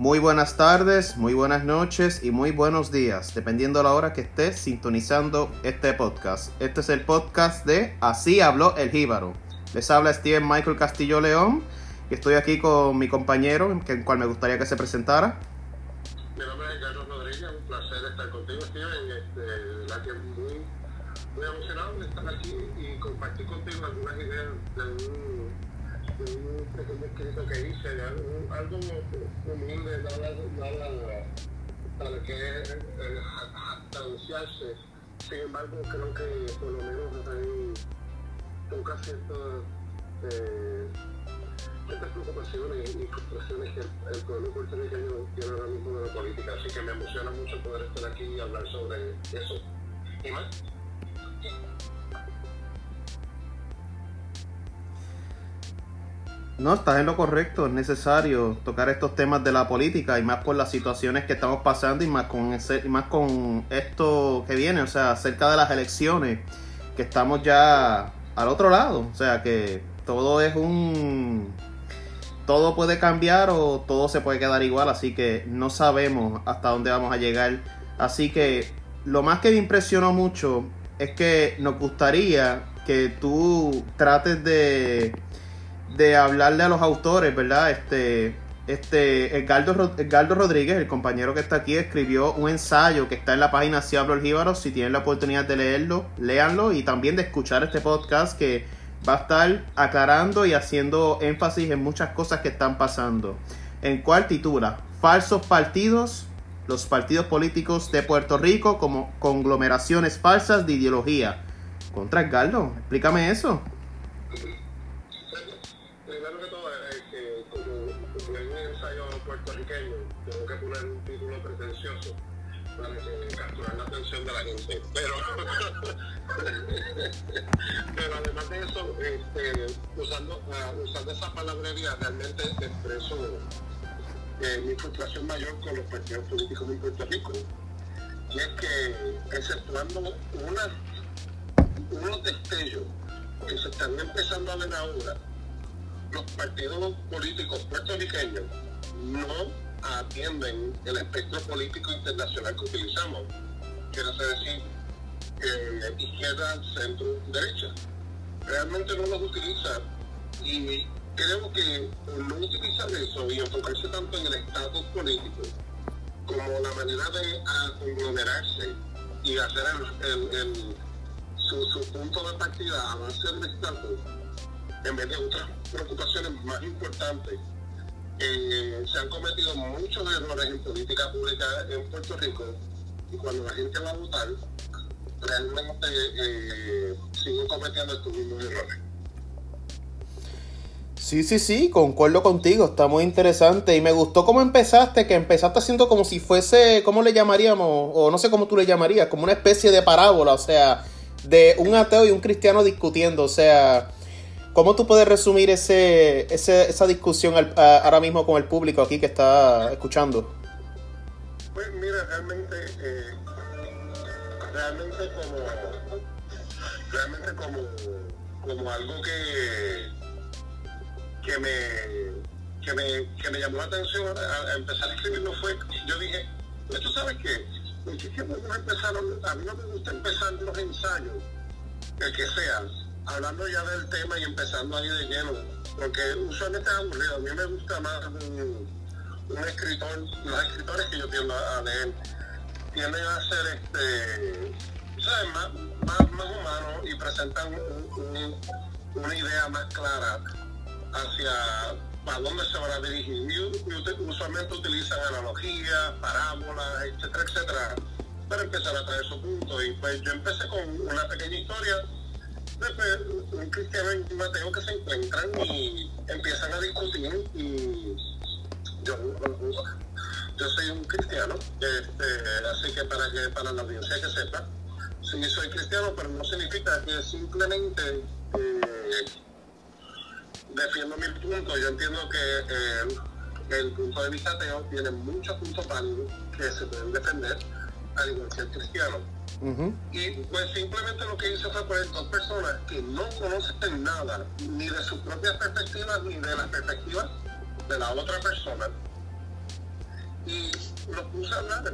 Muy buenas tardes, muy buenas noches y muy buenos días, dependiendo la hora que estés sintonizando este podcast. Este es el podcast de Así habló el Jíbaro. Les habla Steven Michael Castillo León y estoy aquí con mi compañero, el cual me gustaría que se presentara. Mi nombre es Carlos Rodríguez, un placer estar contigo, Steven. Este, la que muy, muy emocionado de estar aquí y compartir contigo algunas ideas de un, un pequeño escrito que hice, de algo, algo humilde, nada, nada para que eh, jactanciarse. Sin embargo, creo que por lo menos hay toca eh, ciertas preocupaciones y frustraciones que el, el pueblo puertorriqueño tiene ahora mismo de la política. Así que me emociona mucho poder estar aquí y hablar sobre eso y más. No, estás en lo correcto, es necesario tocar estos temas de la política y más por las situaciones que estamos pasando y más con ese, y más con esto que viene, o sea, acerca de las elecciones, que estamos ya al otro lado, o sea, que todo es un todo puede cambiar o todo se puede quedar igual, así que no sabemos hasta dónde vamos a llegar. Así que lo más que me impresionó mucho es que nos gustaría que tú trates de de hablarle a los autores, ¿verdad? Este, este, Edgardo, Edgardo Rodríguez, el compañero que está aquí, escribió un ensayo que está en la página Si hablo el Jíbaro. Si tienen la oportunidad de leerlo, léanlo y también de escuchar este podcast que va a estar aclarando y haciendo énfasis en muchas cosas que están pasando. En cual titula Falsos partidos, los partidos políticos de Puerto Rico como conglomeraciones falsas de ideología. Contra Edgardo, explícame eso. De. Pero, pero además de eso, este, usando, uh, usando esa palabrería, realmente expreso eh, mi frustración mayor con los partidos políticos en Puerto Rico. Y es que, exceptuando una, unos destellos que se están empezando a ver ahora, los partidos políticos puertorriqueños no atienden el espectro político internacional que utilizamos. Quiero decir, eh, izquierda, centro, derecha. Realmente no los utiliza y creo que no utilizar eso y enfocarse tanto en el estatus político como la manera de conglomerarse y hacer el, el, el, su, punto de partida a base del estatus en vez de otras preocupaciones más importantes. Eh, se han cometido muchos errores en política pública en Puerto Rico y cuando la gente va a votar, realmente eh, siguen cometiendo estos mismos errores. Sí, sí, sí, concuerdo contigo, está muy interesante y me gustó cómo empezaste, que empezaste haciendo como si fuese, ¿cómo le llamaríamos? O no sé cómo tú le llamarías, como una especie de parábola, o sea, de un ateo y un cristiano discutiendo, o sea, ¿cómo tú puedes resumir ese, ese esa discusión ahora mismo con el público aquí que está escuchando? Pues mira, realmente, eh, realmente como, realmente como, como algo que que me, que me, que me llamó la atención a, empezar a escribirlo fue, yo dije, pues tú sabes que podemos empezar, a mí no me gusta empezar los ensayos, el que sea, hablando ya del tema y empezando ahí de lleno, porque usualmente es aburrido, a mí me gusta más un escritor, los escritores que yo tiendo a leer, tienden a ser este, ¿sabes? Más, más, más humanos y presentan un, un, una idea más clara hacia para dónde se van a dirigir. Y usualmente utilizan analogías, parábolas, etcétera, etcétera, para empezar a traer su punto. Y pues yo empecé con una pequeña historia de pues, un cristiano y un Mateo que se encuentran y empiezan a discutir. Y yo, yo soy un cristiano, este, así que para que para la audiencia que sepa, sí soy cristiano, pero no significa que simplemente eh, defiendo mi punto. Yo entiendo que eh, el punto de vista ateo tiene muchos puntos válidos que se pueden defender, al igual que el cristiano. Uh -huh. Y pues simplemente lo que hice fue poner dos personas que no conocen nada, ni de sus propias perspectivas, ni de las perspectivas de la otra persona. y lo puse a hablar.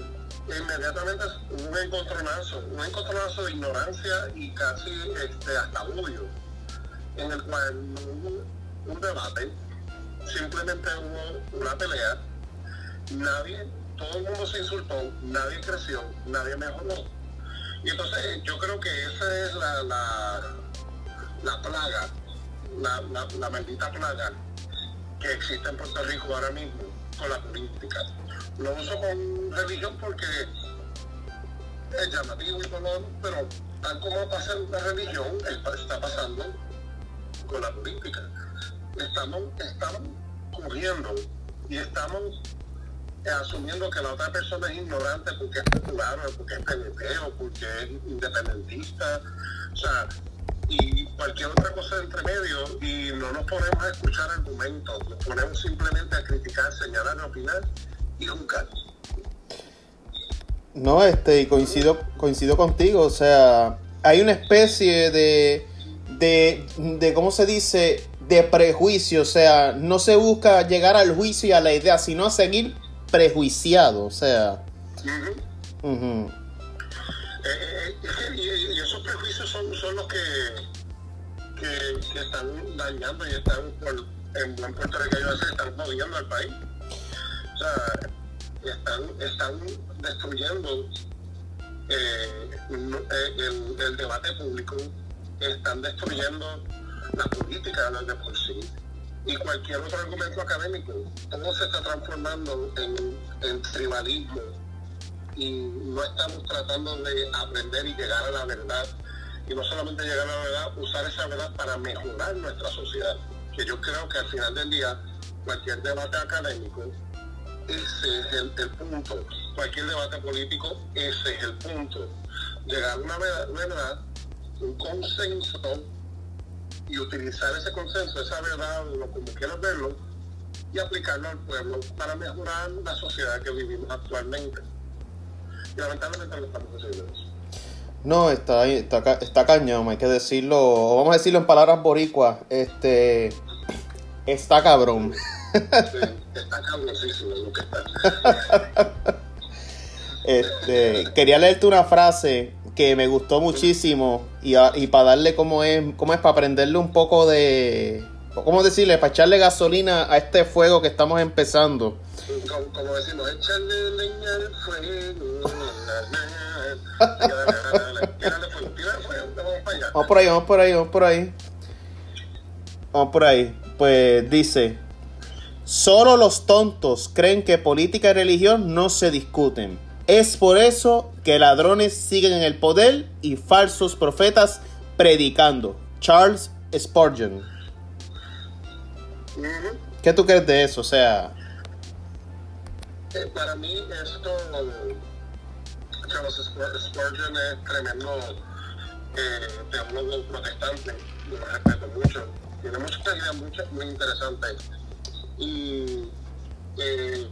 Inmediatamente un encontronazo, un encontronazo de ignorancia y casi este, hasta odio, en el cual no hubo un debate, simplemente hubo una pelea, nadie, todo el mundo se insultó, nadie creció, nadie mejoró. Y entonces yo creo que esa es la, la, la plaga, la, la, la maldita plaga que existe en Puerto Rico ahora mismo con la política. Lo uso con religión porque es llamativo y todo, pero tal como pasa en la religión, está pasando con la política. Estamos, estamos corriendo y estamos asumiendo que la otra persona es ignorante porque es popular o porque es PNP o porque es independentista. O sea, y cualquier otra cosa entre medio y no nos ponemos a escuchar argumentos, nos ponemos simplemente a criticar, señalar, opinar y juzgar. No, este, y coincido, coincido contigo, o sea, hay una especie de, de, de, ¿cómo se dice? De prejuicio, o sea, no se busca llegar al juicio y a la idea, sino a seguir prejuiciado, o sea. Eh, y, esos prejuicios son, son los que, que, están dañando y están, en buen Puerto Rico, están jodiendo al país. O sea, están, están destruyendo eh, el, debate público, están destruyendo la política de por sí y cualquier otro argumento académico. Todo se está transformando en, en tribalismo y no estamos tratando de aprender y llegar a la verdad. Y no solamente llegar a la verdad, usar esa verdad para mejorar nuestra sociedad. Que yo creo que al final del día, cualquier debate académico, ese es el, punto. Cualquier debate político, ese es el punto. Llegar a una verdad, un consenso y utilizar ese consenso, esa verdad, lo como quieras verlo, y aplicarlo al pueblo para mejorar la sociedad que vivimos actualmente lamentablemente no está, está, está cañón, hay que decirlo, vamos a decirlo en palabras boricuas, este, está cabrón. Sí, está cabroncísimo lo que está. Este, quería leerte una frase que me gustó muchísimo y, y para darle como es, cómo es para prenderle un poco de, ¿cómo decirle? Para echarle gasolina a este fuego que estamos empezando. Como, decimos, echarle leña al fuego. Vamos por ahí, vamos por ahí, vamos por ahí. Vamos por ahí. Pues dice, solo los tontos creen que política y religión no se discuten. Es por eso que ladrones siguen en el poder y falsos profetas predicando. Charles Spurgeon. ¿Qué tú crees de eso? O sea... Eh, para mí esto Charles Spurgeon es tremendo eh, teólogo protestante, lo respeto mucho. Tiene muchas ideas muy, muy interesantes. Y eh,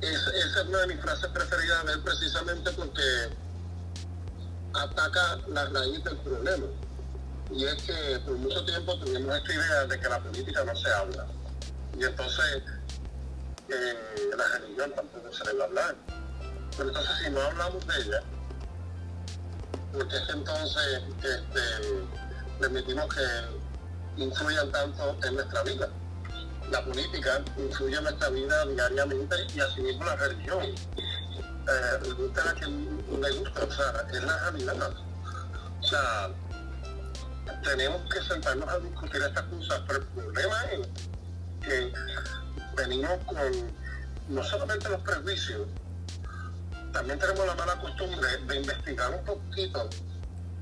esa es una de mis frases preferidas de él precisamente porque ataca la raíz del problema. Y es que por mucho tiempo tuvimos esta idea de que la política no se habla. Y entonces eh, la religión tampoco se debe hablar pero entonces si no hablamos de ella, porque es entonces este, permitimos que influyan tanto en nuestra vida. La política influye en nuestra vida diariamente y asimismo la religión. Eh, gusta la que le gusta, o sea, es la realidad. O sea, tenemos que sentarnos a discutir estas cosas, pero el problema es que venimos con no solamente los prejuicios, también tenemos la mala costumbre de investigar un poquito,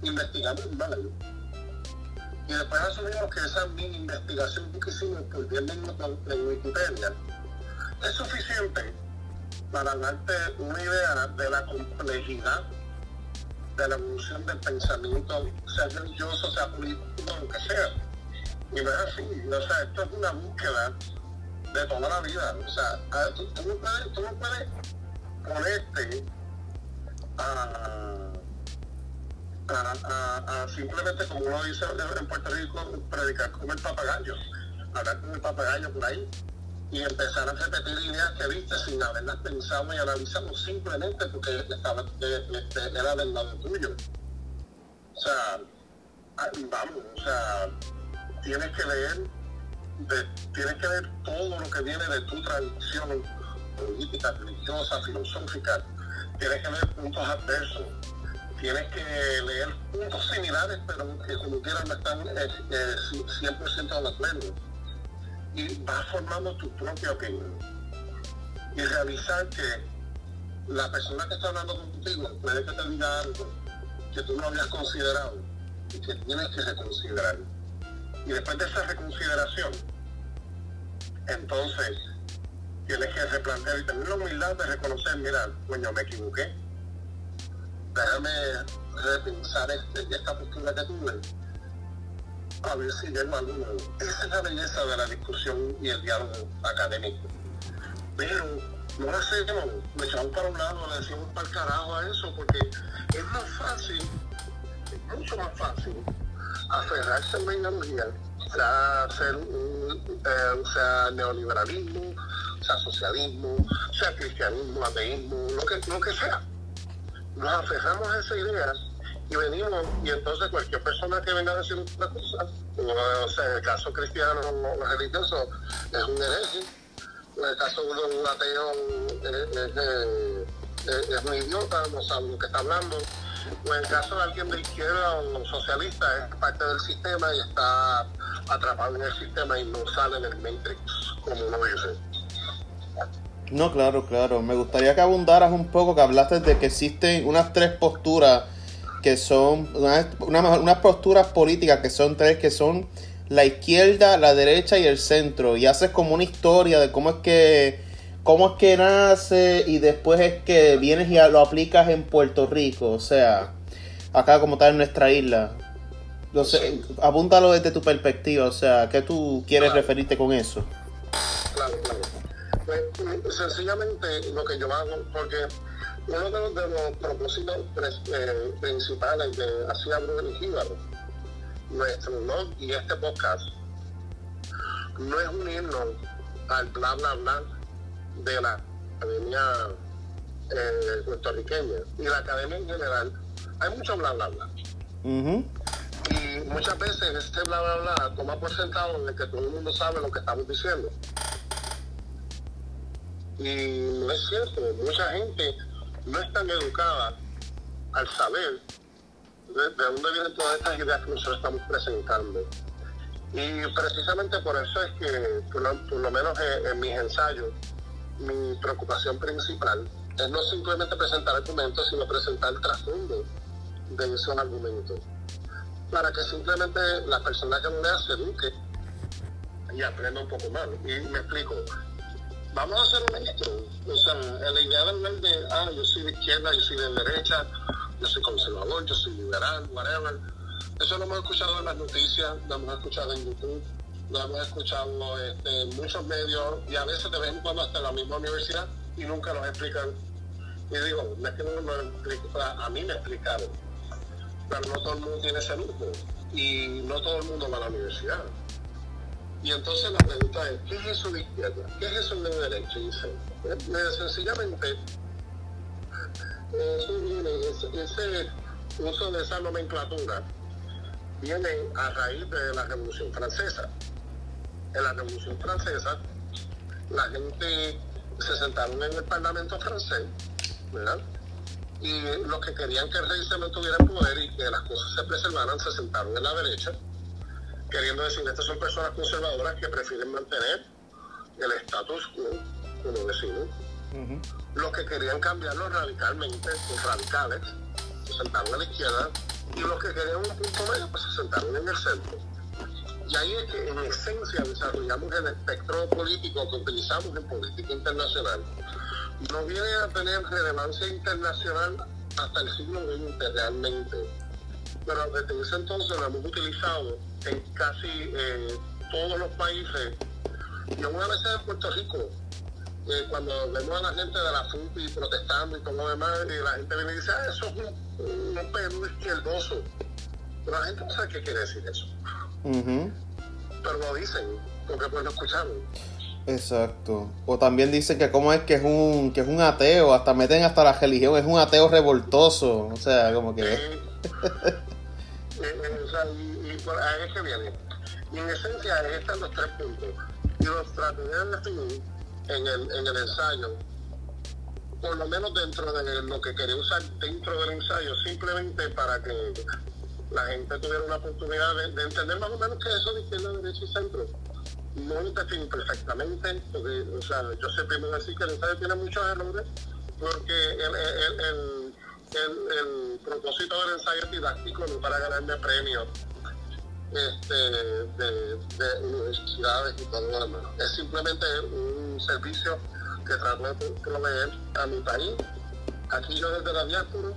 investigando mal. Y después asumimos que esa mini investigación que hicimos por 10 minutos en Wikipedia es suficiente para darte una idea de la complejidad de la evolución del pensamiento, sea religioso, sea político, lo que sea. Y no es así. O sea, esto es una búsqueda de toda la vida. O sea, tú, no puedes, tú puedes ponerte a, a, a, simplemente, como uno dice en Puerto Rico, predicar con el papagayo, hablar con el papagayo por ahí. Y empezar a repetir ideas que viste sin haberlas pensado y analizado simplemente porque estaba, era del lado tuyo. O sea, ah, vamos, o sea, tienes que leer, tienes que ver todo lo que viene de tu tradición política, religiosa, filosófica, tienes que ver puntos adversos, tienes que leer puntos similares, pero que como quieran no están eh, eh, 100% de acuerdo y vas formando tu propia opinión. Y realizar que la persona que está hablando contigo puede que te diga algo que tú no habías considerado y que tienes que reconsiderar. Y después de esa reconsideración, entonces tienes que replantear y tener la humildad de reconocer, mira, coño, me equivoqué. Déjame repensar este, esta postura que tuve a ver si llego a alguno. Esa es la belleza de la discusión y el diálogo académico. Pero no lo hacemos, me echamos para un lado, le decimos para el carajo a eso, porque es más fácil, es mucho más fácil aferrarse a una ideología, sea, ser un, eh, sea neoliberalismo, sea socialismo, sea cristianismo, ateísmo, lo que, lo que sea. Nos aferramos a esa idea y venimos, y entonces cualquier persona que venga a decir una cosa, o sea, en el caso cristiano religioso, es un hereje, en el caso de un ateo es, es, un idiota, no sabe lo que está hablando, o en el caso de alguien de izquierda o socialista, es parte del sistema y está atrapado en el sistema y no sale del matrix, como uno dice. No, claro, claro. Me gustaría que abundaras un poco, que hablaste de que existen unas tres posturas que son unas una, posturas políticas que son tres, que son la izquierda, la derecha y el centro. Y haces como una historia de cómo es que cómo es que nace y después es que vienes y lo aplicas en Puerto Rico, o sea, acá como tal en nuestra isla. Entonces, apúntalo desde tu perspectiva, o sea, ¿qué tú quieres referirte con eso? Claro, claro. Pues, sencillamente lo que yo hago, porque uno de los, de los propósitos eh, principales de Así hablo de nuestro blog y este podcast, no es unirnos al bla bla bla de la academia eh, puertorriqueña y la academia en general. Hay mucho bla bla bla. Y muchas veces este bla bla bla toma por sentado de que todo el mundo sabe lo que estamos diciendo. Y no es cierto, mucha gente no es tan educada al saber de, dónde vienen todas estas ideas que nosotros estamos presentando. Y precisamente por eso es que, por lo, menos en, mis ensayos, mi preocupación principal es no simplemente presentar argumentos, sino presentar el trasfondo de esos argumentos. Para que simplemente la persona que lo lea se eduque y aprenda un poco más. Y me explico vamos a ser honestos. O sea, la idea de hablar de, ah, yo soy de izquierda, yo soy de derecha, yo soy conservador, yo soy liberal, whatever. Eso lo hemos escuchado en las noticias, lo hemos escuchado en YouTube, lo hemos escuchado este, en muchos medios y a veces de vez en cuando hasta en la misma universidad y nunca nos explican. Y digo, no es que no nos expliquen, a mí me explicaron, pero no todo el mundo tiene ese lujo y no todo el mundo va a la universidad. Y entonces la pregunta es, ¿qué es eso de izquierda? ¿Qué es eso de derecha? Y dice, eh, sencillamente, ese, uso de esa nomenclatura viene a raíz de la Revolución Francesa. En la Revolución Francesa, la gente se sentaron en el Parlamento francés, ¿verdad? Y los que querían que el rey se mantuviera en poder y que las cosas se preservaran se sentaron en la derecha queriendo decir, estas son personas conservadoras que prefieren mantener el estatus quo, como decimos. Los que querían cambiarlo radicalmente, los radicales, se sentaron a la izquierda, y los que querían un punto medio, pues se sentaron en el centro. Y ahí es que en esencia desarrollamos el espectro político que utilizamos en política internacional. No viene a tener relevancia internacional hasta el siglo XX realmente pero desde ese entonces lo hemos utilizado en casi eh, todos los países. Y una vez en Puerto Rico, eh, cuando vemos a la gente de la FUPI protestando y todo lo demás, y la gente viene y dice, ah, eso es un, un Perú izquierdoso. Pero la gente no sabe qué quiere decir eso. Pero lo dicen, porque pues lo escucharon. Exacto. O también dicen que cómo es que es un que es un ateo, hasta meten hasta la religión, es un ateo revoltoso, o sea, como que Eh, eh, sea, y, por es que viene. Y en esencia están los tres puntos. Y los traté de definir en el, en el ensayo, por lo menos dentro de lo que quería usar dentro del ensayo, simplemente para que la gente tuviera una oportunidad de, de entender más o menos qué es eso de izquierda, derecha y centro. No lo perfectamente, porque, o sea, yo sé primero decir que el ensayo tiene muchos errores, porque el, el, el, propósito del ensayo didáctico, no para ganarme premios este, de, de universidades y todo lo demás. Es simplemente un servicio que trato de proveer a mi país, aquí yo desde la diáspora,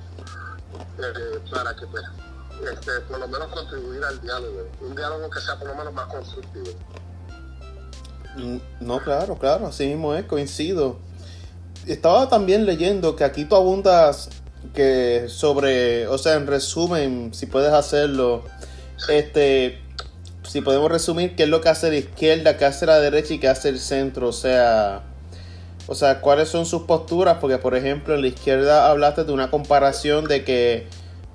eh, para que pues, este, por lo menos contribuir al diálogo, un diálogo que sea por lo menos más constructivo. Mm, No, claro, claro, así mismo es, coincido. Estaba también leyendo que aquí tú abundas que sobre, o sea, en resumen, si puedes hacerlo, este, si podemos resumir qué es lo que hace la izquierda, qué hace la derecha y qué hace el centro, o sea, o sea, cuáles son sus posturas, porque por ejemplo en la izquierda hablaste de una comparación de que,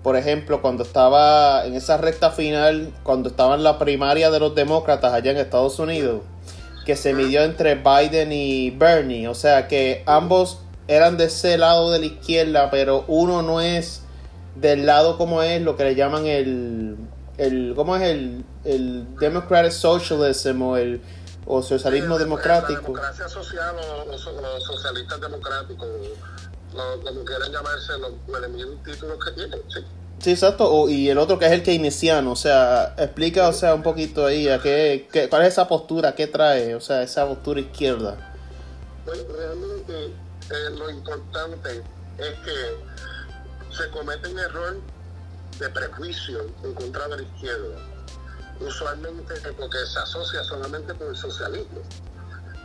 por ejemplo, cuando estaba en esa recta final, cuando estaba en la primaria de los demócratas allá en Estados Unidos, que se midió entre Biden y Bernie, o sea que ambos eran de ese lado de la izquierda, pero uno no es del lado como es lo que le llaman el, el ¿cómo es el, el Democratic Socialism o el o socialismo Sí, democrático? La democracia social o los, los socialistas democráticos, como quieran llamarse, los títulos que tienen, sí. Sí, exacto, o- y el otro que es el keynesiano, o sea, explica, o sea, un poquito ahí, a qué, qué- cuál es esa postura, qué trae, o sea, esa postura izquierda. Pues realmente eh, lo importante es que se comete un error de prejuicio en contra de la izquierda. Usualmente porque se asocia solamente con el socialismo.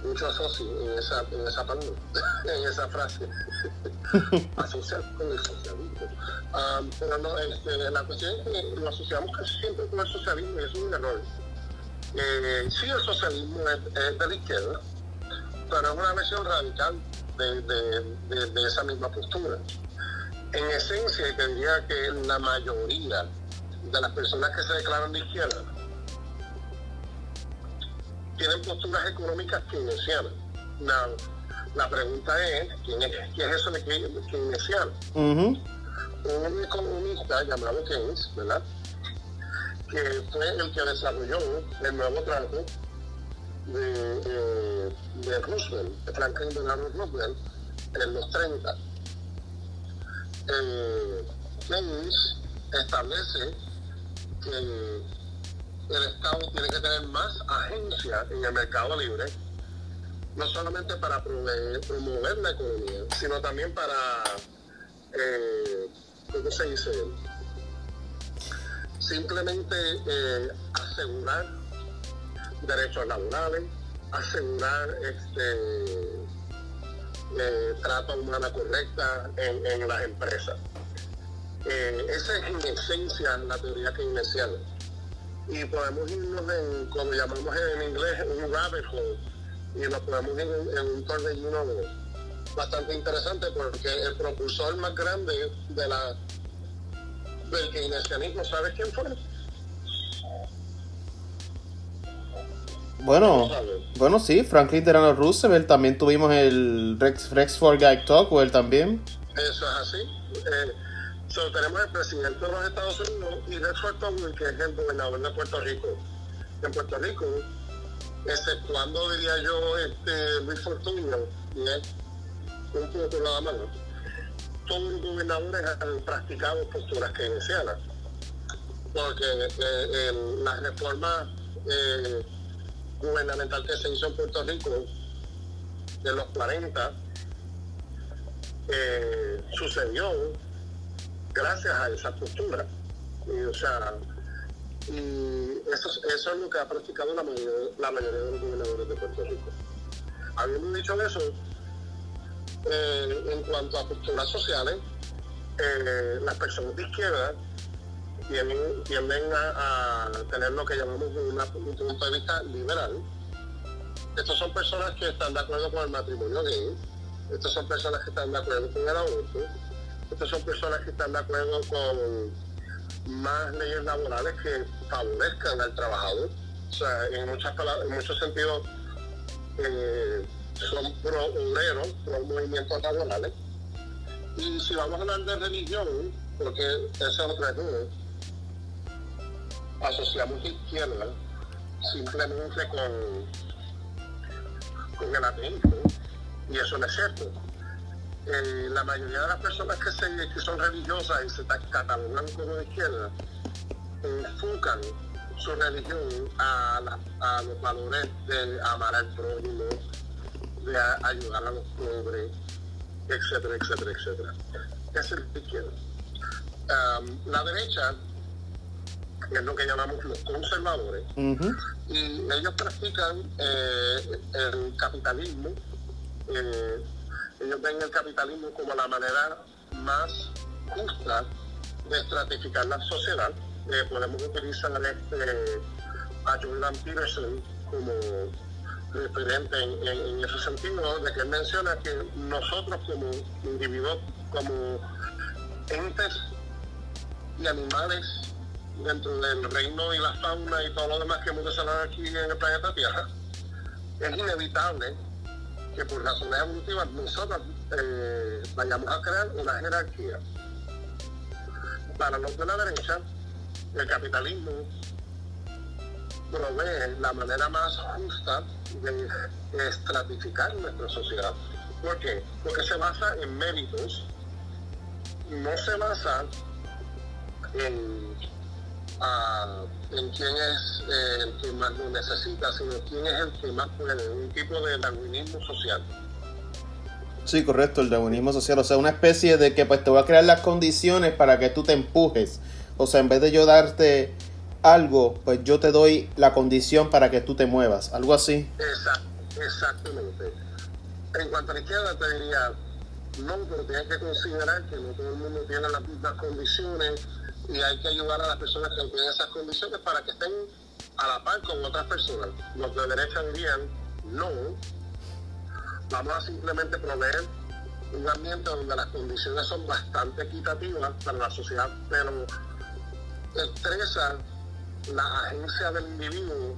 Mucho asocio en esa, en esa palabra, en esa frase. Asociar con el socialismo. Ah, pero no, este, la cuestión es que lo asociamos casi siempre con el socialismo y eso es un error. Eh, sí, el socialismo es, es de la izquierda, pero es una versión radical de, de- de- de esa misma postura. En esencia, te diría que la mayoría de las personas que se declaran de izquierda tienen posturas económicas keynesianas. La, la pregunta es, ¿quién es, ¿qué es eso de key- keynesiano? Ujú. un economista llamado Keynes, ¿verdad? Que fue el que desarrolló el nuevo trato de, eh, de Roosevelt, de Franklin Delano Roosevelt, en los 30. Eh, Keynes establece que el Estado tiene que tener más agencia en el mercado libre, no solamente para promover la economía, sino también para eh, ¿cómo se dice? Simplemente eh, asegurar derechos laborales, asegurar este eh, trata humana correcta en, las empresas. Eh, esa es en esencia la teoría keynesiana. Y podemos irnos en, como llamamos en inglés, un rabbit hole, y nos podemos ir en, en un torbellino bastante interesante porque el propulsor más grande de la del keynesianismo, ¿sabes quién fue? Bueno, bueno, sí, Franklin Delano Roosevelt, también tuvimos el Rex, Rex for Guy Talkwell también. Eso es así. Eh, so, tenemos el presidente de los Estados Unidos y Rex Horton, que es el gobernador de Puerto Rico. En Puerto Rico, exceptuando, diría yo, este Luis Fortunio, y un poco nada más, todos los gobernadores han practicado posturas keynesianas. Porque eh, el- la reforma eh, gubernamental que se hizo en Puerto Rico de los 40 eh, sucedió gracias a esa postura. Y, o sea, y eso, es- eso es lo que ha practicado la mayoría, la mayoría de los gobernadores de Puerto Rico. Habiendo dicho eso, eh, en cuanto a posturas sociales, eh, las personas de izquierda tienden, tienden a, tener lo que llamamos un punto de vista liberal, estos son personas que están de acuerdo con el matrimonio gay, estas son personas que están de acuerdo con el aborto, estas son personas que están de acuerdo con más leyes laborales que favorezcan al trabajador. O sea, en, muchas en muchos sentidos eh, son pro obreros, pro movimientos laborales. Y si vamos a hablar de religión, porque esa es otra cosa, asociamos izquierda simplemente con, con el ateísmo, y eso no es cierto. Eh, la mayoría de las personas que, se, que son religiosas y se catalogan como izquierda enfocan su religión a, a, los valores de amar al prójimo, de ayudar a los pobres, etcétera, etcétera, etcétera. Es la izquierda. la derecha es lo que llamamos los conservadores, y ellos practican eh, el capitalismo, eh, ellos ven el capitalismo como la manera más justa de estratificar la sociedad. Eh, podemos utilizar este, a Jordan Peterson como referente en, ese sentido, de que él menciona que nosotros como individuos, como entes y animales dentro del reino y la fauna y todo lo demás que hemos desarrollado aquí en el planeta Tierra, es inevitable que por razones evolutivas nosotros eh, vayamos a crear una jerarquía. Para los de la derecha, el capitalismo provee la manera más justa de estratificar nuestra sociedad. ¿Por qué? Porque se basa en méritos, no se basa en en quién es eh, el que más lo necesita, sino quién es el que más puede, un tipo de darwinismo social. Sí, correcto, el darwinismo social, o sea, una especie de que pues te voy a crear las condiciones para que tú te empujes, o sea, en vez de yo darte algo, pues yo te doy la condición para que tú te muevas, algo así. exactamente. En cuanto a la izquierda te diría, no, pero tienes que considerar que no todo el mundo tiene las mismas condiciones, y hay que ayudar a las personas que tienen esas condiciones para que estén a la par con otras personas. Los de derecha dirían, no, vamos a simplemente proveer un ambiente donde las condiciones son bastante equitativas para la sociedad, pero estresa la agencia del individuo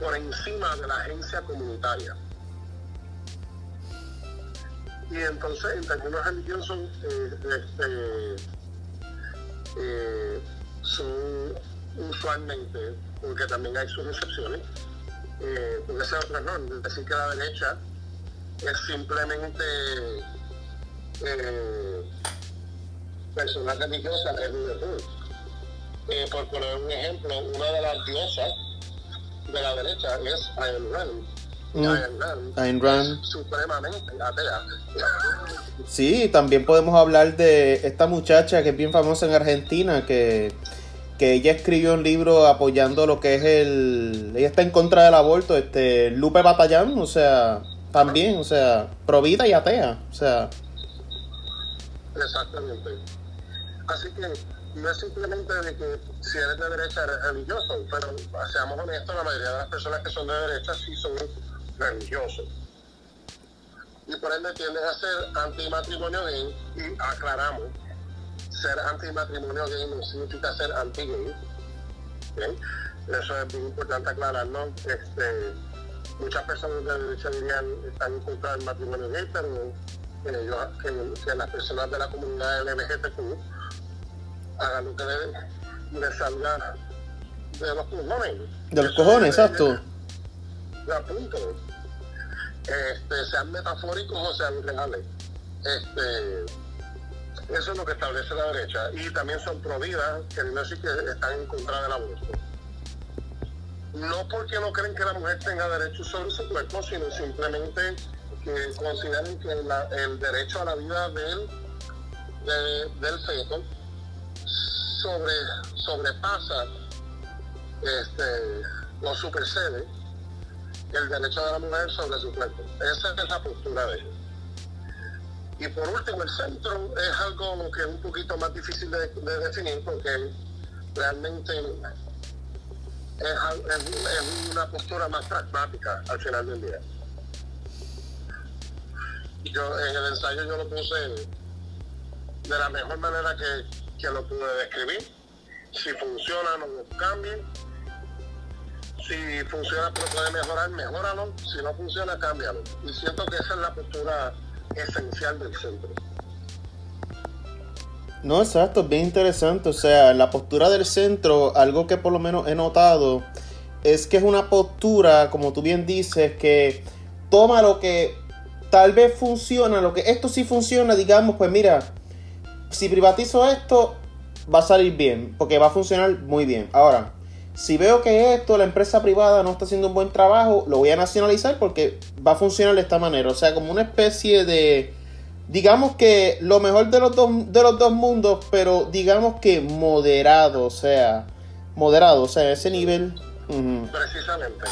por encima de la agencia comunitaria. Y entonces, en términos religiosos, eh, este, eh, son usualmente, porque también hay sus excepciones, eh, porque ese es otro error, decir que la derecha es simplemente eh, personas religiosas es un error. Eh, por poner un ejemplo, una de las diosas de la derecha es Ayn Rand. Mm. Ayn Rand, supremamente atea. Sí, también podemos hablar de esta muchacha que es bien famosa en Argentina, que, que ella escribió un libro apoyando lo que es el... Ella está en contra del aborto, este Lupe Batallán, o sea, también, o sea, provida y atea, o sea... Exactamente. Así que no es simplemente de que si eres de derecha eres religioso, pero seamos honestos, la mayoría de las personas que son de derecha sí son religiosos y por ende tienden a ser antimatrimonio gay y aclaramos, ser antimatrimonio gay no significa ser anti-gay. Eso es muy importante aclararlo. Este, muchas personas de derecha dirían están en contra del matrimonio gay, pero que, las personas de la comunidad LGBTQ hagan lo que les, salga de los cojones. De los cojones, exacto. De, punto este, sean metafóricos o sean reales. Este, eso es lo que establece la derecha. Y también son prohibidas, que no decir que están en contra del aborto. No porque no creen que la mujer tenga derecho sobre su cuerpo, sino simplemente que consideran que el derecho a la vida del, del feto sobre, sobrepasa este, lo supersede el derecho de la mujer sobre su cuerpo. Esa es la postura de ellos. Y por último, el centro es algo que es un poquito más difícil de, definir porque realmente es, una postura más pragmática al final del día. Yo en el ensayo yo lo puse de la mejor manera que, que lo pude describir. Si funciona, no lo cambien. Si funciona pero puede mejorar, mejóralo. Si no funciona, cámbialo. Y siento que esa es la postura esencial del centro. No, exacto, bien interesante. O sea, la postura del centro, algo que por lo menos he notado, es que es una postura, como tú bien dices, que toma lo que tal vez funciona, lo que esto sí funciona, digamos, pues mira, si privatizo esto, va a salir bien, porque va a funcionar muy bien. Ahora, si veo que esto, la empresa privada no está haciendo un buen trabajo, lo voy a nacionalizar porque va a funcionar de esta manera. O sea, como una especie de digamos que lo mejor de los dos, de los dos mundos, pero digamos que moderado, o sea, moderado, o sea, ese nivel. Precisamente.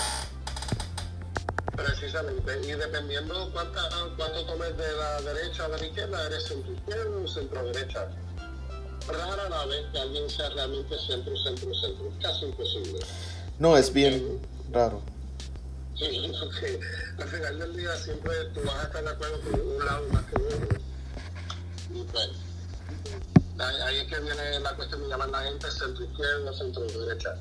Precisamente. Y dependiendo cuánta, cuánto tomes de la derecha o de la izquierda, eres centro izquierda o centro derecha. Rara la vez que alguien sea realmente centro, centro, centro. Es casi imposible. No, es bien raro. Sí, porque al final del día siempre tú vas a estar de acuerdo con un lado más que otro. Y pues, ahí es que viene la cuestión de llamar a la gente centro izquierda, centro derecha.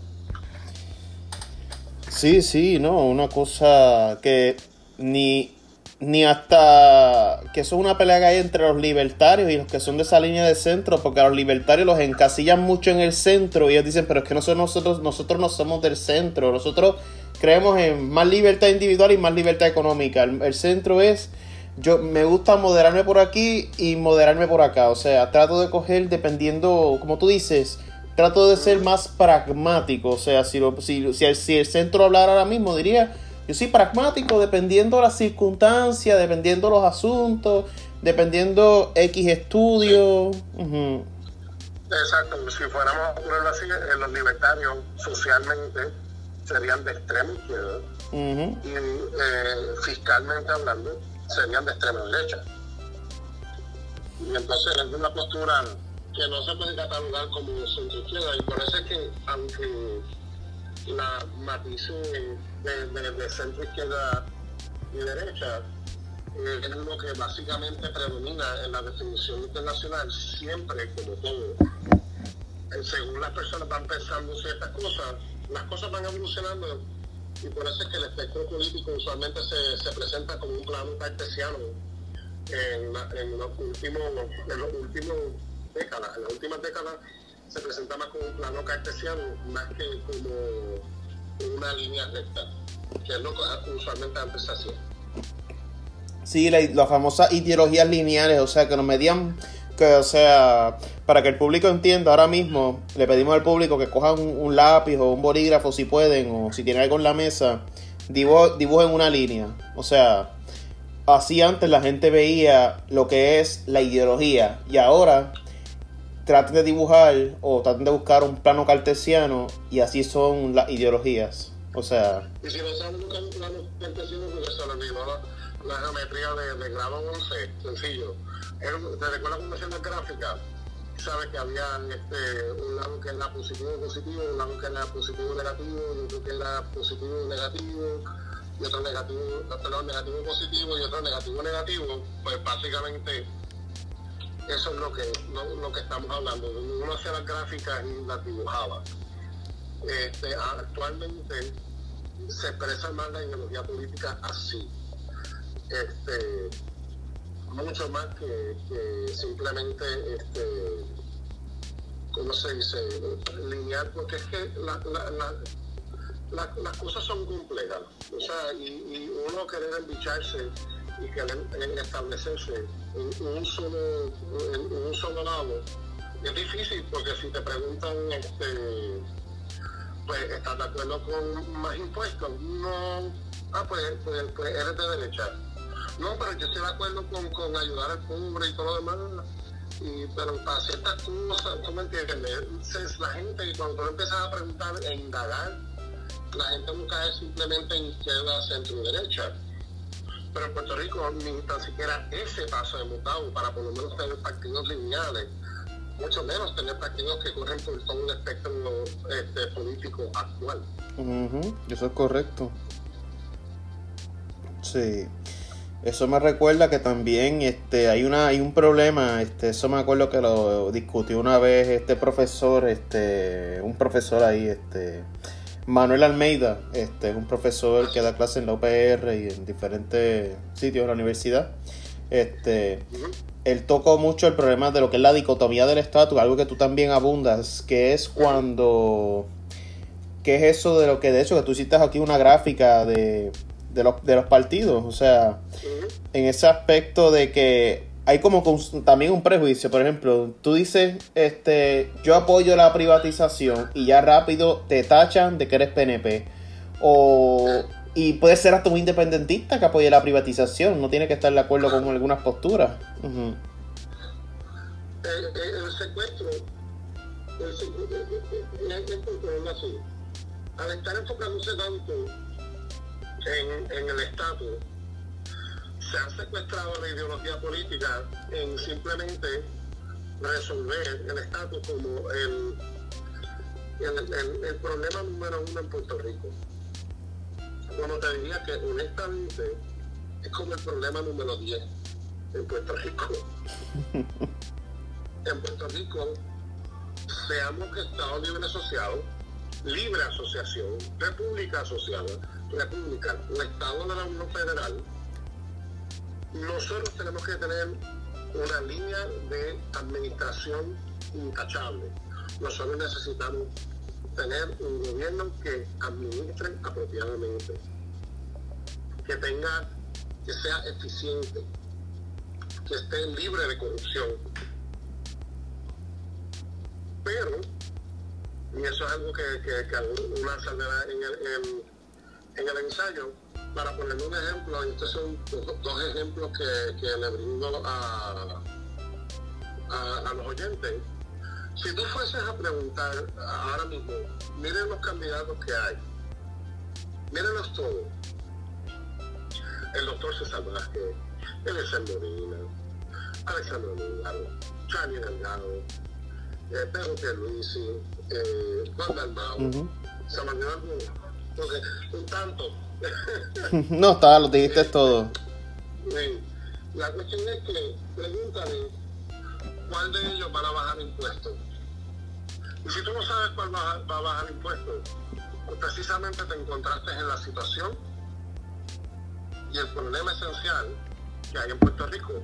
Sí, sí, no, una cosa que ni, ni hasta que eso es una pelea que hay entre los libertarios y los que son de esa línea de centro, porque a los libertarios los encasillan mucho en el centro y ellos dicen, pero es que nosotros, nosotros, nosotros no somos del centro, nosotros creemos en más libertad individual y más libertad económica. El, centro es, yo me gusta moderarme por aquí y moderarme por acá. O sea, trato de coger dependiendo, como tú dices, trato de ser más pragmático. O sea, si, si, si, el, centro hablara ahora mismo, diría, yo soy pragmático dependiendo las circunstancias, dependiendo los asuntos, dependiendo X estudios. Exacto, si fuéramos a ponerlo así, en los libertarios socialmente serían de extrema izquierda y eh, fiscalmente hablando serían de extrema derecha. Y entonces es una postura que no se puede catalogar como centro izquierda y por eso es que aunque la matices de, centro izquierda y derecha eh, es lo que básicamente predomina en la definición internacional siempre como todo. Eh, según las personas van pensando ciertas cosas, las cosas van evolucionando y por eso es que el espectro político usualmente se, se presenta como un plano cartesiano en, en, los últimos en los últimos décadas en las últimas décadas se presenta más como un plano cartesiano más que como una línea recta que es lo que usualmente antes se hacía Sí, las la famosas ideologías lineales, o sea, que nos medían que, o sea, para que el público entienda, ahora mismo le pedimos al público que cojan un, lápiz o un bolígrafo si pueden, o si tienen algo en la mesa, dibujen una línea. O sea, así antes la gente veía lo que es la ideología, y ahora traten de dibujar o traten de buscar un plano cartesiano, y así son las ideologías. O sea. Y si no saben buscar un plano cartesiano, pues se la, la geometría de, de grado 11, sencillo ¿Te recuerdas cuando hacíamos gráfica? Sabes que había este, un lado que era positivo positivo, un lado que era positivo negativo, y otro que era positivo negativo, y otro negativo, perdón, negativo positivo y otro negativo negativo. Pues básicamente eso es lo que, lo, que estamos hablando. Uno hacía las gráficas y las dibujaba. Este, actualmente se expresa más la ideología política así. Este, mucho más que, simplemente, este, ¿cómo se dice?, lineal, porque es que las cosas son complejas. O sea, y, uno querer embicharse y querer establecerse en, un solo, en, un solo lado es difícil porque si te preguntan este pues estás de acuerdo con más impuestos no ah pues, pues, pues eres de derecha no, pero yo estoy de acuerdo con, con ayudar al pobre y todo lo demás. Y, pero para ciertas cosas, ¿tú me entiendes? La gente, cuando tú empiezas a preguntar e indagar, la gente nunca es simplemente en izquierda, centro y derecha. Pero en Puerto Rico ni tan siquiera ese paso de mutado para por lo menos tener partidos lineales mucho menos tener partidos que corren por todo un espectro este, político actual. Eso es correcto. Sí. Eso me recuerda que también este hay una hay un problema, este eso me acuerdo que lo discutió una vez este profesor, este un profesor ahí este Manuel Almeida, este es un profesor que da clases en la UPR y en diferentes sitios de la universidad. Este él tocó mucho el problema de lo que es la dicotomía del estatus, algo que tú también abundas, que es cuando ¿qué es eso de lo que de hecho que tú citas aquí una gráfica de de los, de los partidos. O sea, en ese aspecto de que hay como también un prejuicio. Por ejemplo, tú dices, este, yo apoyo la privatización y ya rápido te tachan de que eres PNP. O, y puede ser hasta un independentista que apoye la privatización. No tiene que estar de acuerdo con algunas posturas. el, secuestro, el secuestro, al estar enfocándose tanto en, en el estatus, se ha secuestrado la ideología política en simplemente resolver el estatus como el, el, el, problema número uno en Puerto Rico. Bueno, te diría que honestamente es como el problema número 10 en Puerto Rico. en Puerto Rico, seamos que Estado Libre Asociado, Libre Asociación, República Asociada, República, el Estado de la Unión Federal, nosotros tenemos que tener una línea de administración intachable. Nosotros necesitamos tener un gobierno que administre apropiadamente, que tenga, que sea eficiente, que esté libre de corrupción. Pero, y eso es algo que, que, que una saldrá en el, en el ensayo, para ponerle un ejemplo, y estos son dos ejemplos que, le brindo a, a, los oyentes. Si tú fueses a preguntar ahora mismo, miren los candidatos que hay, mírenlos todos. El doctor César Vázquez, Eliezer Molina, Alexandro Lugaro, Chani Delgado, eh, Pedro Pierluisi, eh, Juan Dalmao, uh -huh. se me un tanto. No, está, lo dijiste todo. La cuestión es que pregúntale cuál de ellos van a bajar impuestos. Y si tú no sabes cuál va, a bajar impuestos, pues precisamente te encontraste en la situación y el problema esencial que hay en Puerto Rico.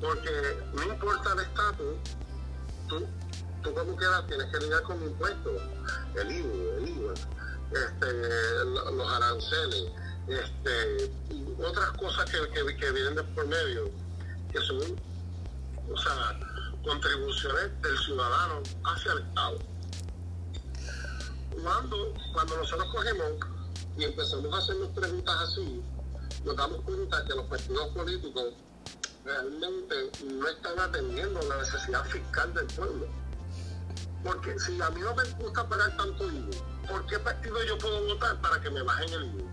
Porque no importa el estatus, tú tú como quieras tienes que lidiar con impuestos, el IVA, el IVA, este, los aranceles, este, otras cosas que, vienen de por medio, que son, o sea, contribuciones del ciudadano hacia el Estado. Cuando, cuando nosotros cogemos y empezamos a hacernos preguntas así, nos damos cuenta que los partidos políticos realmente no están atendiendo la necesidad fiscal del pueblo porque si a mí no me gusta pagar tanto IVA, ¿por qué partido yo puedo votar para que me bajen el IVA?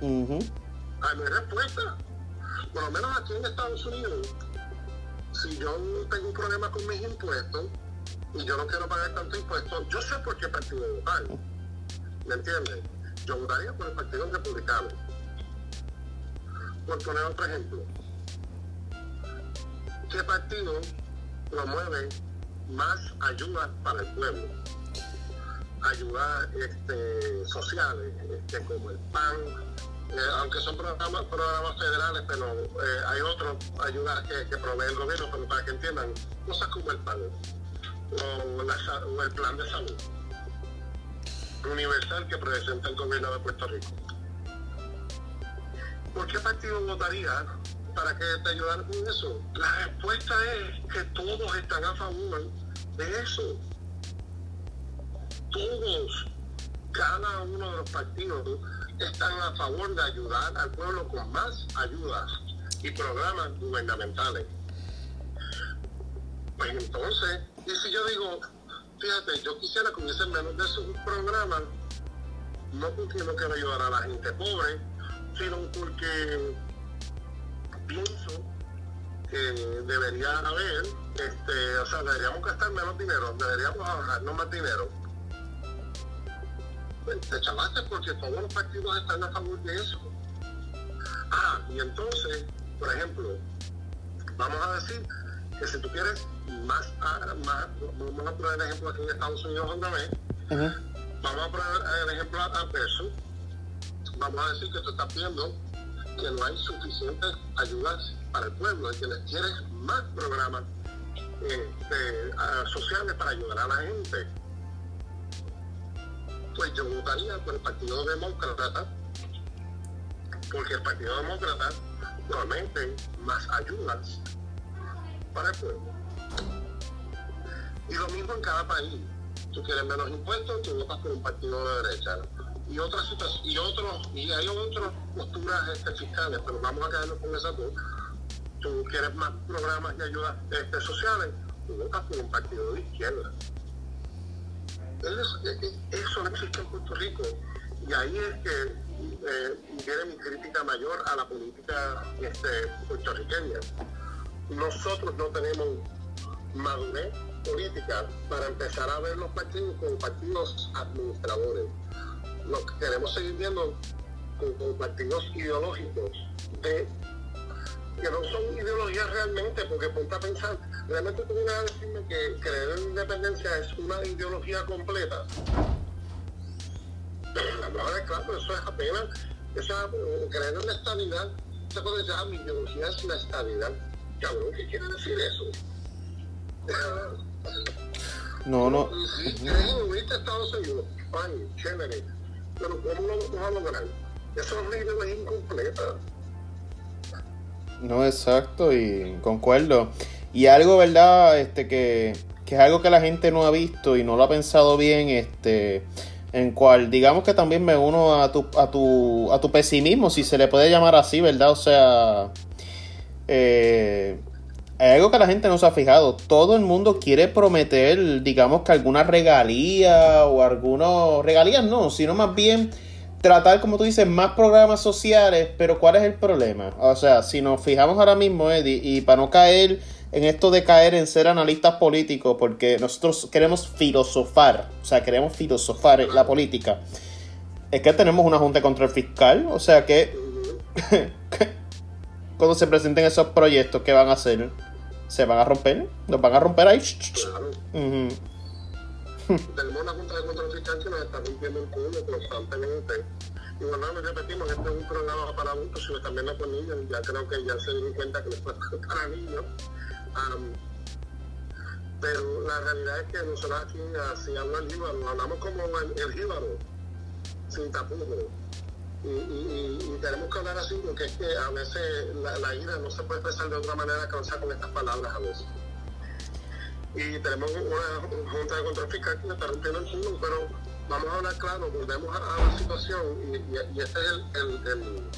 Uh A mi respuesta. Por lo menos aquí en Estados Unidos, si yo tengo un problema con mis impuestos y yo no quiero pagar tanto impuestos, yo sé por qué partido votar. ¿Me entiendes? Yo votaría por el Partido Republicano. Por poner otro ejemplo. ¿Qué partido promueve más ayudas para el pueblo, ayudas este, sociales, este, como el PAN, eh, aunque son programas, federales, pero eh, hay otras ayudas que, que, provee el gobierno, pero para que entiendan, cosas como el PAN o, el plan de salud universal que presenta el gobierno de Puerto Rico. ¿Por qué partido votaría para que te ayudaran con eso? La respuesta es que todos están a favor de eso. Todos, cada uno de los partidos están a favor de ayudar al pueblo con más ayudas y programas gubernamentales. Pues entonces, y si yo digo, fíjate, yo quisiera que hubiese menos de esos programas, no porque no quiero ayudar a la gente pobre, sino porque pienso que debería haber, este, o sea, deberíamos gastar menos dinero, deberíamos ahorrarnos más dinero. Pues, te chavaste porque todos los partidos están a favor de eso. Ah, y entonces, por ejemplo, vamos a decir que si tú quieres más, ah, más vamos a poner el ejemplo aquí en Estados Unidos otra vez, vamos a poner el ejemplo adverso, vamos a decir que tú estás viendo que no hay suficientes ayudas para el pueblo y que quieres más programas este, sociales para ayudar a la gente. Pues yo votaría por el Partido Demócrata, porque el Partido Demócrata promete más ayudas para el pueblo. Y lo mismo en cada país. Tú quieres menos impuestos, tú votas por un partido de derecha y otras y otros y hay otras posturas este, fiscales pero vamos a quedarnos con esas dos. Tú quieres más programas de ayuda este, sociales tú votas por un partido de izquierda. Eso, eso no existe en Puerto Rico y ahí es que eh, viene mi crítica mayor a la política este, puertorriqueña. Nosotros no tenemos madurez política para empezar a ver los partidos como partidos administradores lo que queremos seguir viendo con, partidos ideológicos de que no son ideologías realmente, porque ponte a pensar, realmente tú vienes a decirme que creer en independencia es una ideología completa. Pero claro, eso es apenas, esa, creer en la estabilidad, se puede llamar mi ideología es la estabilidad. Cabrón, ¿qué quiere decir eso? No, no. Si crees en unirte a Estados Unidos, fine, chévere pero ¿cómo lo a lograr? Es incompleta. No, exacto, y concuerdo. Y algo, ¿verdad? Este que, que es algo que la gente no ha visto y no lo ha pensado bien, este en cual digamos que también me uno a tu, a tu, a tu pesimismo, si se le puede llamar así, ¿verdad? O sea, eh, hay algo que la gente no se ha fijado. Todo el mundo quiere prometer, digamos que alguna regalía o algunos regalías, no, sino más bien tratar, como tú dices, más programas sociales. Pero ¿cuál es el problema? O sea, si nos fijamos ahora mismo, Eddie, y para no caer en esto de caer en ser analistas políticos, porque nosotros queremos filosofar, o sea, queremos filosofar la política. Es que tenemos una junta de control fiscal, o sea que cuando se presenten esos proyectos, ¿qué van a hacer? Se van a romper, nos van a romper ahí. Claro. Tenemos una junta de control fiscal que nos está rompiendo el culo constantemente. Y bueno, nos repetimos, este es un programa para adultos, sino también no con niños. Ya creo que ya se dieron cuenta que no es para niños. pero la realidad es que nosotros aquí, así habla el jíbaro, hablamos como el, el jíbaro, sin tapujos y, tenemos que hablar así porque es que a veces la, ira no se puede expresar de otra manera que no sea con estas palabras a veces. Y tenemos una junta de control fiscal que está rompiendo el mundo, pero vamos a hablar claro, volvemos a, la situación y, este es el, el,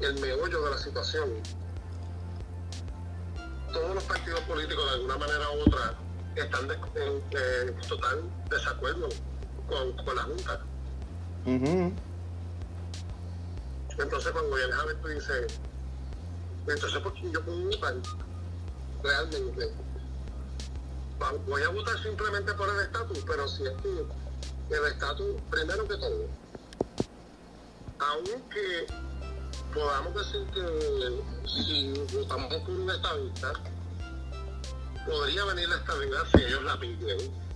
el, meollo de la situación. Todos los partidos políticos de alguna manera u otra están en, total desacuerdo con, con la Junta. Entonces cuando vienes a ver, tú dices, entonces ¿por qué yo puedo votar? Realmente. Voy a votar simplemente por el estatus, pero si es que el estatus, primero que todo, aunque podamos decir que si votamos por un estadista, podría venir la estabilidad si ellos la piden.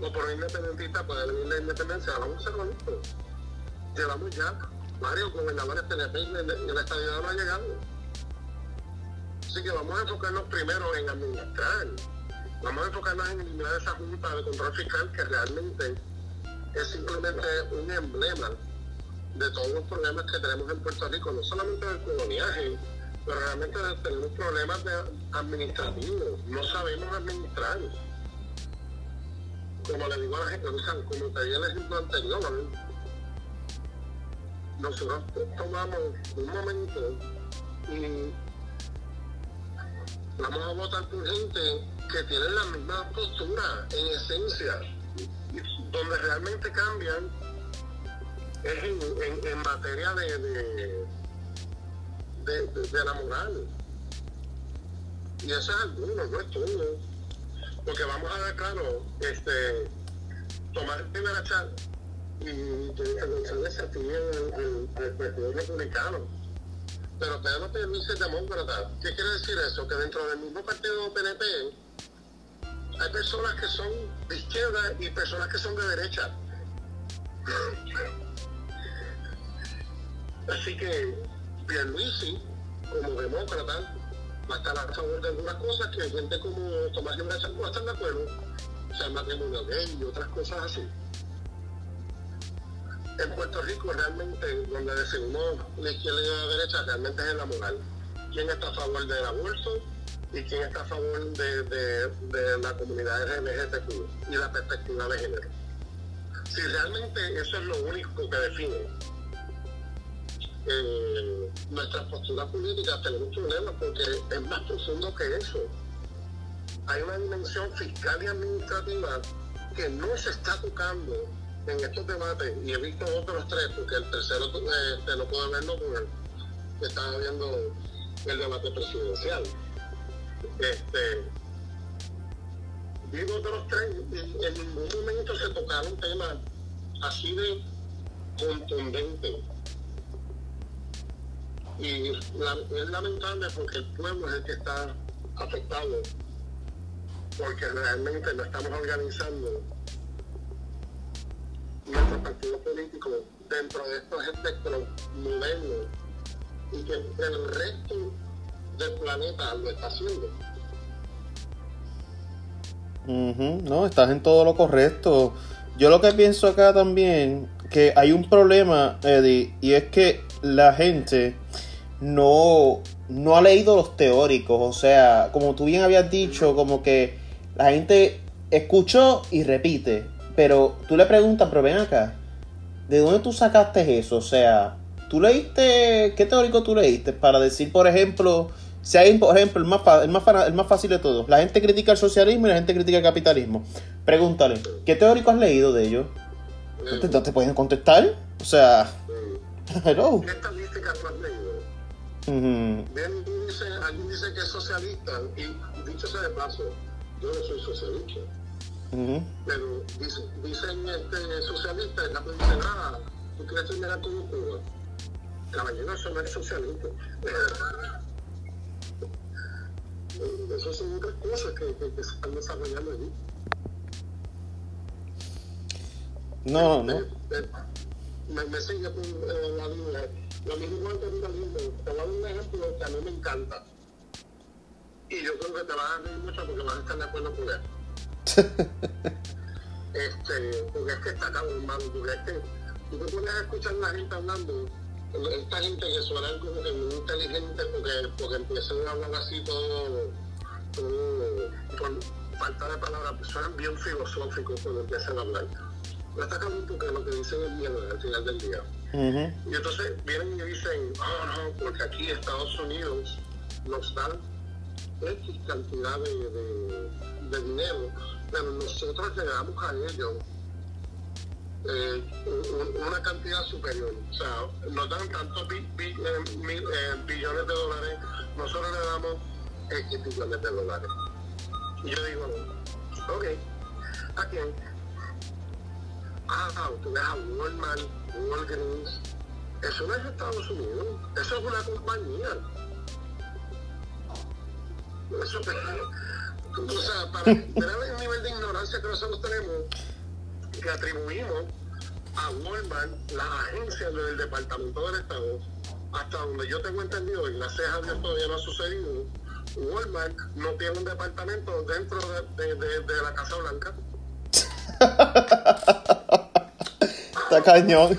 O por un independentista puede venir la independencia. Vamos a ser honestos. Llevamos ya varios gobernadores PNP en, la estabilidad no ha llegado. Así que vamos a enfocarnos primero en administrar. Vamos a enfocarnos en eliminar esa junta de control fiscal que realmente es simplemente un emblema de todos los problemas que tenemos en Puerto Rico, no solamente del coloniaje, pero realmente tenemos problemas de administrativos, no sabemos administrar. Como le digo a la gente, como te di el ejemplo anterior, nosotros tomamos un momento y vamos a votar por gente que tiene la misma postura en esencia, donde realmente cambian es en, materia de, de, la moral. Y eso es alguno, no es todo. Porque vamos a ver claro, este, tomar el primer chat y que González se afilie al, al, Partido Republicano. Pero Pedro Pierluisi es demócrata. ¿Qué quiere decir eso? Que dentro del mismo partido PNP hay personas que son de izquierda y personas que son de derecha. Así que Pierluisi, como demócrata, va a estar a favor de algunas cosas que gente como Tomás Rivera no están de acuerdo, o sea, matrimonio gay y otras cosas así. En Puerto Rico realmente donde decidimos la izquierda y la derecha realmente es en la moral. ¿Quién está a favor del aborto y quién está a favor de, la comunidad LGBTQ y la perspectiva de género? Si realmente eso es lo único que define eh, nuestras posturas políticas tenemos problemas porque es más profundo que eso. Hay una dimensión fiscal y administrativa que no se está tocando en estos debates y he visto otros tres porque el tercero eh, te lo puedo ver no porque estaba viendo el debate presidencial. Este, digo otros tres en ningún momento se tocaron temas así de contundentes y es lamentable porque el pueblo es el que está afectado, porque realmente no estamos organizando partido político dentro de estos espectros modernos y que el resto del planeta lo está haciendo. No, estás en todo lo correcto. Yo lo que pienso acá también, que hay un problema, Eddie, y es que la gente no, no ha leído los teóricos. O sea, como tú bien habías dicho, como que la gente escuchó y repite. Pero tú le preguntas, pero ven acá, ¿de dónde tú sacaste eso? O sea, ¿tú leíste, qué teórico tú leíste? Para decir, por ejemplo, si hay, por ejemplo, el más, el más, el más fácil de todos, la gente critica el socialismo y la gente critica el capitalismo. Pregúntale, ¿qué teórico has leído de ellos? ¿No te, pueden contestar? O sea, hello. ¿Qué estadísticas has leído? alguien dice que es socialista y dicho sea de paso, yo no soy socialista. Pero dice, dicen este, socialista y la dice, ah, tú quieres terminar como Cuba. Caballero, eso no es socialista. Esas son otras cosas que, que, se están desarrollando allí. No, no. Me, me sigue por eh, la línea lo mismo que lindo. Te voy a dar un ejemplo que a mí me encanta. Y yo creo que te vas a reír mucho porque vas a estar de acuerdo con él. Este, porque es que está cabrón, hermano, porque es que tú te pones a escuchar a la gente hablando, esta gente que suena como que muy inteligente porque, porque empiezan a hablar así todo, todo con falta de palabras, suenan bien filosóficos cuando empiezan a hablar. No está cabrón porque lo que dicen es miedo al final del día. Y entonces vienen y dicen, oh no, porque aquí Estados Unidos nos dan X cantidad de, de, dinero, pero nosotros le damos a ellos eh, una cantidad superior. O sea, nos dan tantos eh, eh, billones de dólares, nosotros le damos X billones de dólares. Y yo digo, ok, ¿a quién? Ah, tú ves a Walmart Walgreens, eso no es Estados Unidos, eso es una compañía. Eso es, o sea, para ver el nivel de ignorancia que nosotros tenemos, que atribuimos a Walmart las agencias del Departamento del Estado, hasta donde yo tengo entendido, y gracias a Dios todavía no ha sucedido, Walmart no tiene un departamento dentro de, de, de la Casa Blanca. Está cañón.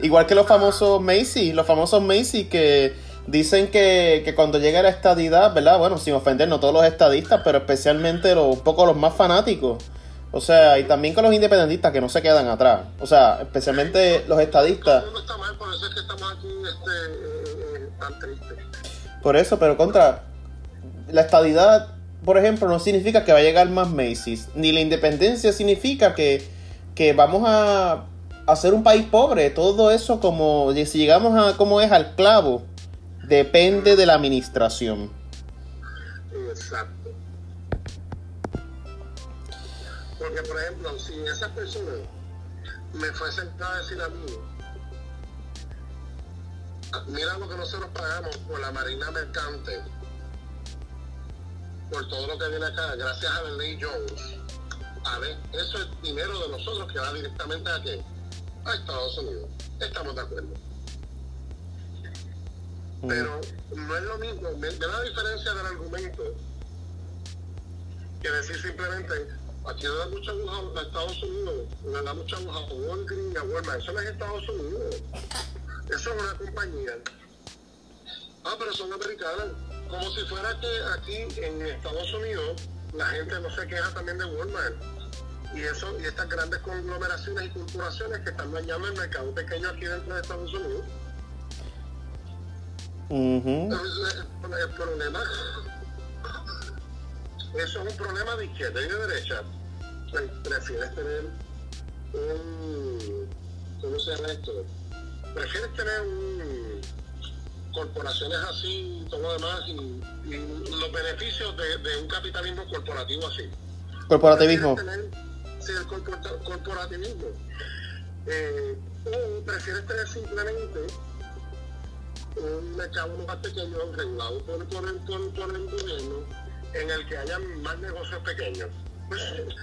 Igual que los famosos Macy, los famosos Macy que dicen que, que, cuando llega la estadidad, ¿verdad? Bueno, sin ofender, no todos los estadistas, pero especialmente los, un poco los más fanáticos. O sea, y también con los independentistas que no se quedan atrás. O sea, especialmente los estadistas. Por eso, pero contra la estadidad, por ejemplo, no significa que va a llegar más Macy's, ni la independencia significa que que vamos a hacer un país pobre. Todo eso como si llegamos a como es al clavo depende de la administración. Exacto. Porque, por ejemplo, si esas personas me fuesen a decir a mí, mira lo que nosotros pagamos por la Marina Mercante, por todo lo que viene acá, gracias a ley Jones. A ver, eso es dinero de nosotros que va directamente a qué? A Estados Unidos. Estamos de acuerdo. Pero no es lo mismo, me, la diferencia del argumento que decir simplemente aquí le da mucha aguja a Estados Unidos, le da mucha aguja a Walgreens, a Walmart, eso no es Estados Unidos, eso es una compañía. Ah, pero son americanas, como si fuera que aquí en Estados Unidos la gente no se queja también de Walmart. Y eso, y estas grandes conglomeraciones y corporaciones que están dañando el mercado pequeño aquí dentro de Estados Unidos. El, problema, eso es un problema de izquierda y de derecha. Prefieres tener un, ¿cómo se llama esto? Prefieres tener un, corporaciones así y todo lo demás y, los beneficios de, un capitalismo corporativo así. Corporativismo. sí, el corporativismo. Eh, o prefieres tener simplemente un mercado más pequeño regulado por, por, el, por, el gobierno en el que haya más negocios pequeños.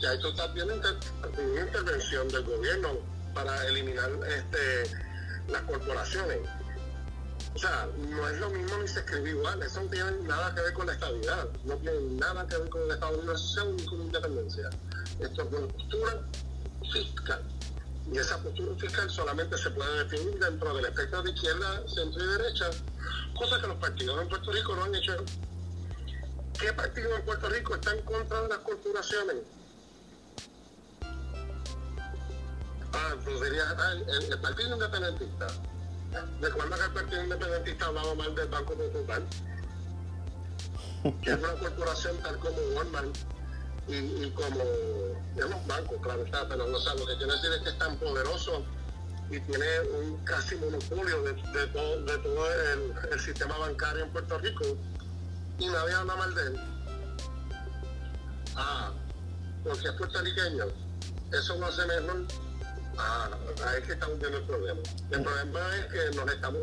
Ya esto está una intervención del gobierno para eliminar este, las corporaciones. O sea, no es lo mismo ni se escribe igual, eso no tiene nada que ver con la estabilidad, no tiene nada que ver con el Estado de una con independencia. Esto es una postura fiscal. Y esa postura fiscal solamente se puede definir dentro del espectro de izquierda, centro y derecha, cosa que los partidos en Puerto Rico no han hecho. ¿Qué partido en Puerto Rico está en contra de las corporaciones? Ah, pues diría, ah, el, Partido Independentista. ¿Recuerda que el Partido Independentista hablaba mal del Banco Popular? que es una corporación tal como Walmart y, como digamos bancos, claro está, pero no, lo que quiere decir es que es tan poderoso y tiene un casi monopolio de, todo, de todo el, sistema bancario en Puerto Rico y nadie habla mal de él. Ah, porque es puertorriqueño. Eso no hace mejor. Ah, ahí es que estamos viendo el problema. El problema es que nos estamos.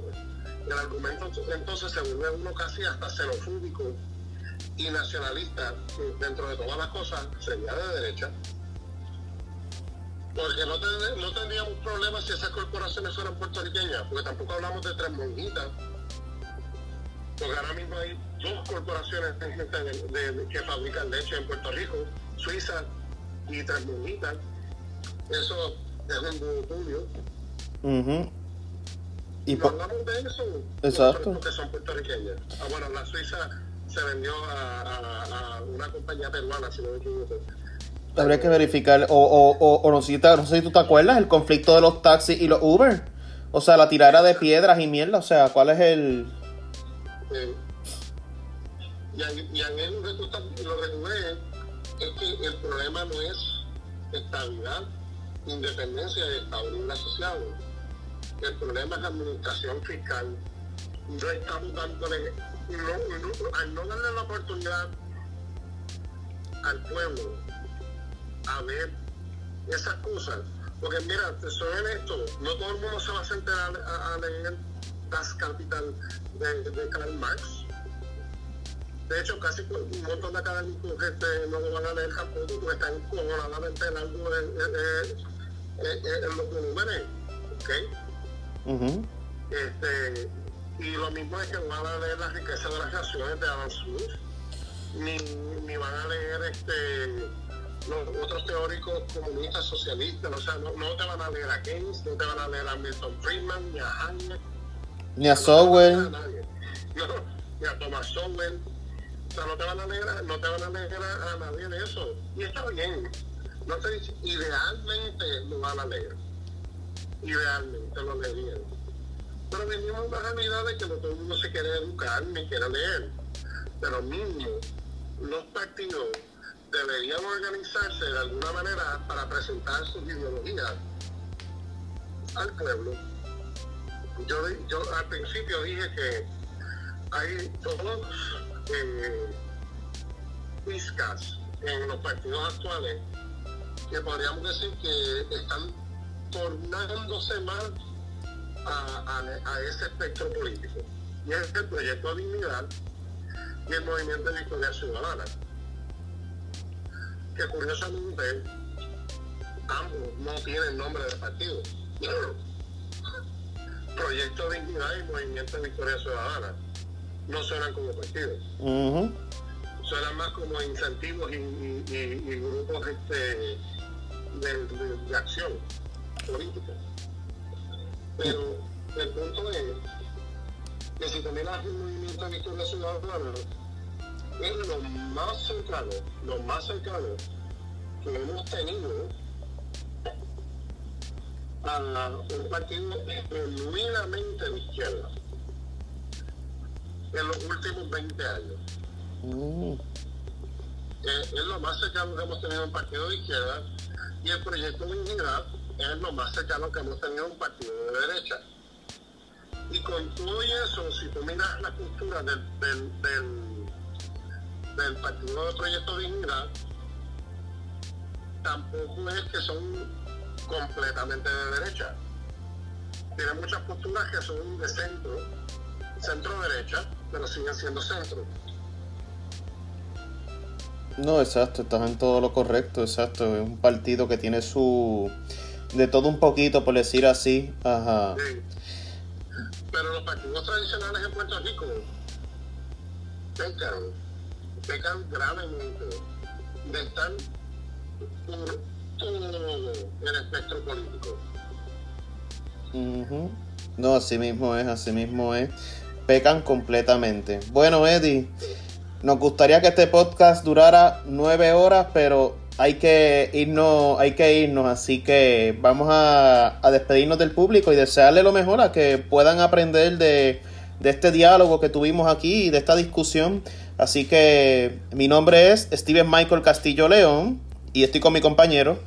El argumento entonces se vuelve uno casi hasta xenofóbico y nacionalista, dentro de todas las cosas, sería de derecha. Porque no, no tendríamos problemas si esas corporaciones fueran puertorriqueñas, porque tampoco hablamos de tres monjitas. Porque ahora mismo hay dos corporaciones que fabrican leche en Puerto Rico, Suiza y tres monjitas. Eso es un monopolio. Y no hablamos de eso, Exacto. porque son puertorriqueñas. Ah, bueno, la Suiza se vendió a, una compañía peruana, si no me equivoco. Habría que verificar, o, o, o, no, sé si no sé si tú te acuerdas, el conflicto de los taxis y los Uber. O sea, la tirada de piedras y mierda, o sea, ¿cuál es el...? Y, a, y a él lo tú es que el problema no es estabilidad, independencia de Estados Unidos asociado. El problema es administración fiscal. No estamos dándole no, al no darle la oportunidad al pueblo a ver esas cosas, porque mira, soy honesto, no todo el mundo se va a sentar a, leer Das Capital de, Karl Marx. De hecho, casi un montón de académicos este, no lo van a leer tampoco porque están cojonadamente en algo en los volúmenes. ¿ok? este, y lo mismo es que no van a leer la riqueza de las naciones de Adam Smith, ni, ni van a leer este los otros teóricos comunistas, socialistas, o sea, no, no, te van a leer a Keynes, no te van a leer a Milton Friedman, ni a Hayek, ni a Sowell, no, ni a Thomas Sowell, o sea, no te van a leer, a, no te van a, leer a, nadie de eso, y está bien, no te dice, idealmente lo van a leer, idealmente lo leerían pero venimos la realidad de que no todo el mundo se quiere educar ni quiere leer. Pero mismo, los partidos deberían organizarse de alguna manera para presentar sus ideologías al pueblo. Yo, yo al principio dije que hay todos, eh, pizcas en los partidos actuales que podríamos decir que están tornándose más a, a ese espectro político. Y es el proyecto de dignidad y el movimiento de Victoria Ciudadana. Que curiosamente ambos no tienen nombre de partido. Proyecto de Dignidad y Movimiento de Victoria Ciudadana no suenan como partidos. Suenan más como incentivos y, grupos este, de, acción política. Pero el punto es que si también hace un movimiento de Victoria Ciudadana, es lo más cercano, lo más cercano que hemos tenido a un partido genuinamente de izquierda en los últimos 20 años. Mm. Eh, es lo más cercano que hemos tenido un partido de izquierda y el proyecto de unidad es lo más cercano que hemos tenido un partido de derecha. Y con todo eso, si tú miras la cultura del, del, del, partido de proyecto de unidad, tampoco es que son completamente de derecha. Tiene muchas posturas que son de centro, centro-derecha, pero siguen siendo centro. No, exacto, estás en todo lo correcto, exacto. Es un partido que tiene su. De todo un poquito, por decir así. Ajá. Pero los partidos tradicionales en Puerto Rico pecan, pecan gravemente de estar el espectro político. No, así mismo es, así mismo es. Pecan completamente. Bueno, Eddie, nos gustaría que este podcast durara nueve horas, pero hay que irnos, hay que irnos, así que vamos a, despedirnos del público y desearle lo mejor a que puedan aprender de, este diálogo que tuvimos aquí y de esta discusión. Así que mi nombre es Steven Michael Castillo León y estoy con mi compañero.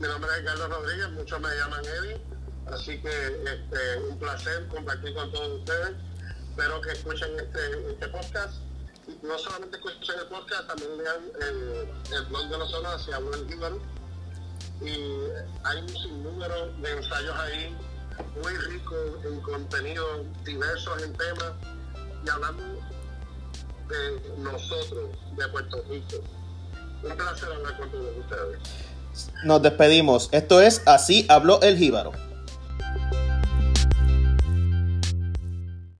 Mi nombre es Carlos Rodríguez, muchos me llaman Eddie, así que este, un placer compartir con todos ustedes. Espero que escuchen este, este podcast. No solamente escuchen el podcast, también lean el, el blog de la zona, habló el Jíbaro. Y hay un sinnúmero de ensayos ahí, muy ricos en contenido, diversos en temas, y hablando de nosotros, de Puerto Rico un placer hablar con todos ustedes. Nos despedimos. Esto es Así habló el Jíbaro.